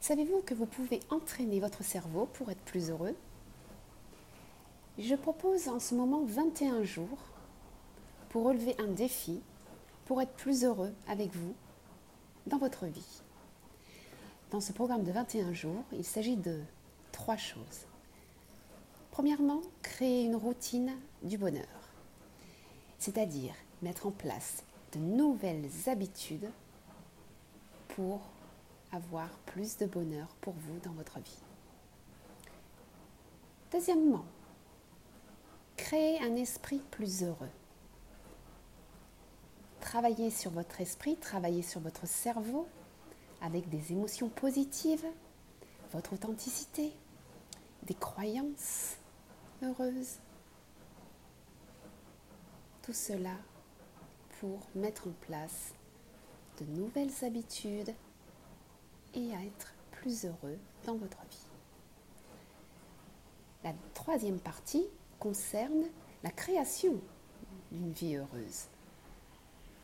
Savez-vous que vous pouvez entraîner votre cerveau pour être plus heureux? Je propose en ce moment 21 jours pour relever un défi pour être plus heureux avec vous dans votre vie. Dans ce programme de 21 jours, il s'agit de trois choses. Premièrement, créer une routine du bonheur, c'est-à-dire mettre en place de nouvelles habitudes pour avoir plus de bonheur pour vous dans votre vie. Deuxièmement, créer un esprit plus heureux. Travaillez sur votre esprit, travaillez sur votre cerveau avec des émotions positives, votre authenticité, des croyances heureuses. Tout cela pour mettre en place de nouvelles habitudes et à être plus heureux dans votre vie. La troisième partie concerne la création d'une vie heureuse.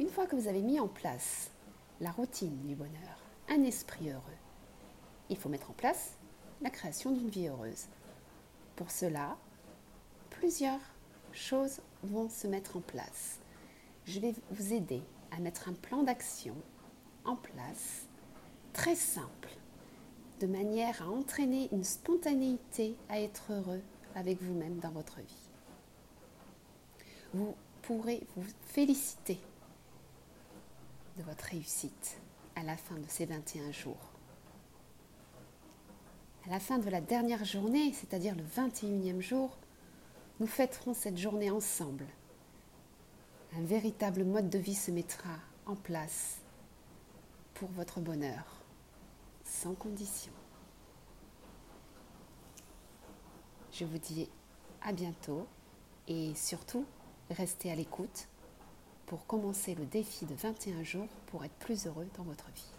Une fois que vous avez mis en place la routine du bonheur, un esprit heureux, il faut mettre en place la création d'une vie heureuse. Pour cela, plusieurs choses vont se mettre en place. Je vais vous aider à mettre un plan d'action en place très simple, de manière à entraîner une spontanéité à être heureux avec vous-même dans votre vie. Vous pourrez vous féliciter de votre réussite à la fin de ces 21 jours. À la fin de la dernière journée, c'est-à-dire le 21e jour, nous fêterons cette journée ensemble. Un véritable mode de vie se mettra en place pour votre bonheur, sans condition. Je vous dis à bientôt et surtout, restez à l'écoute pour commencer le défi de 21 jours pour être plus heureux dans votre vie.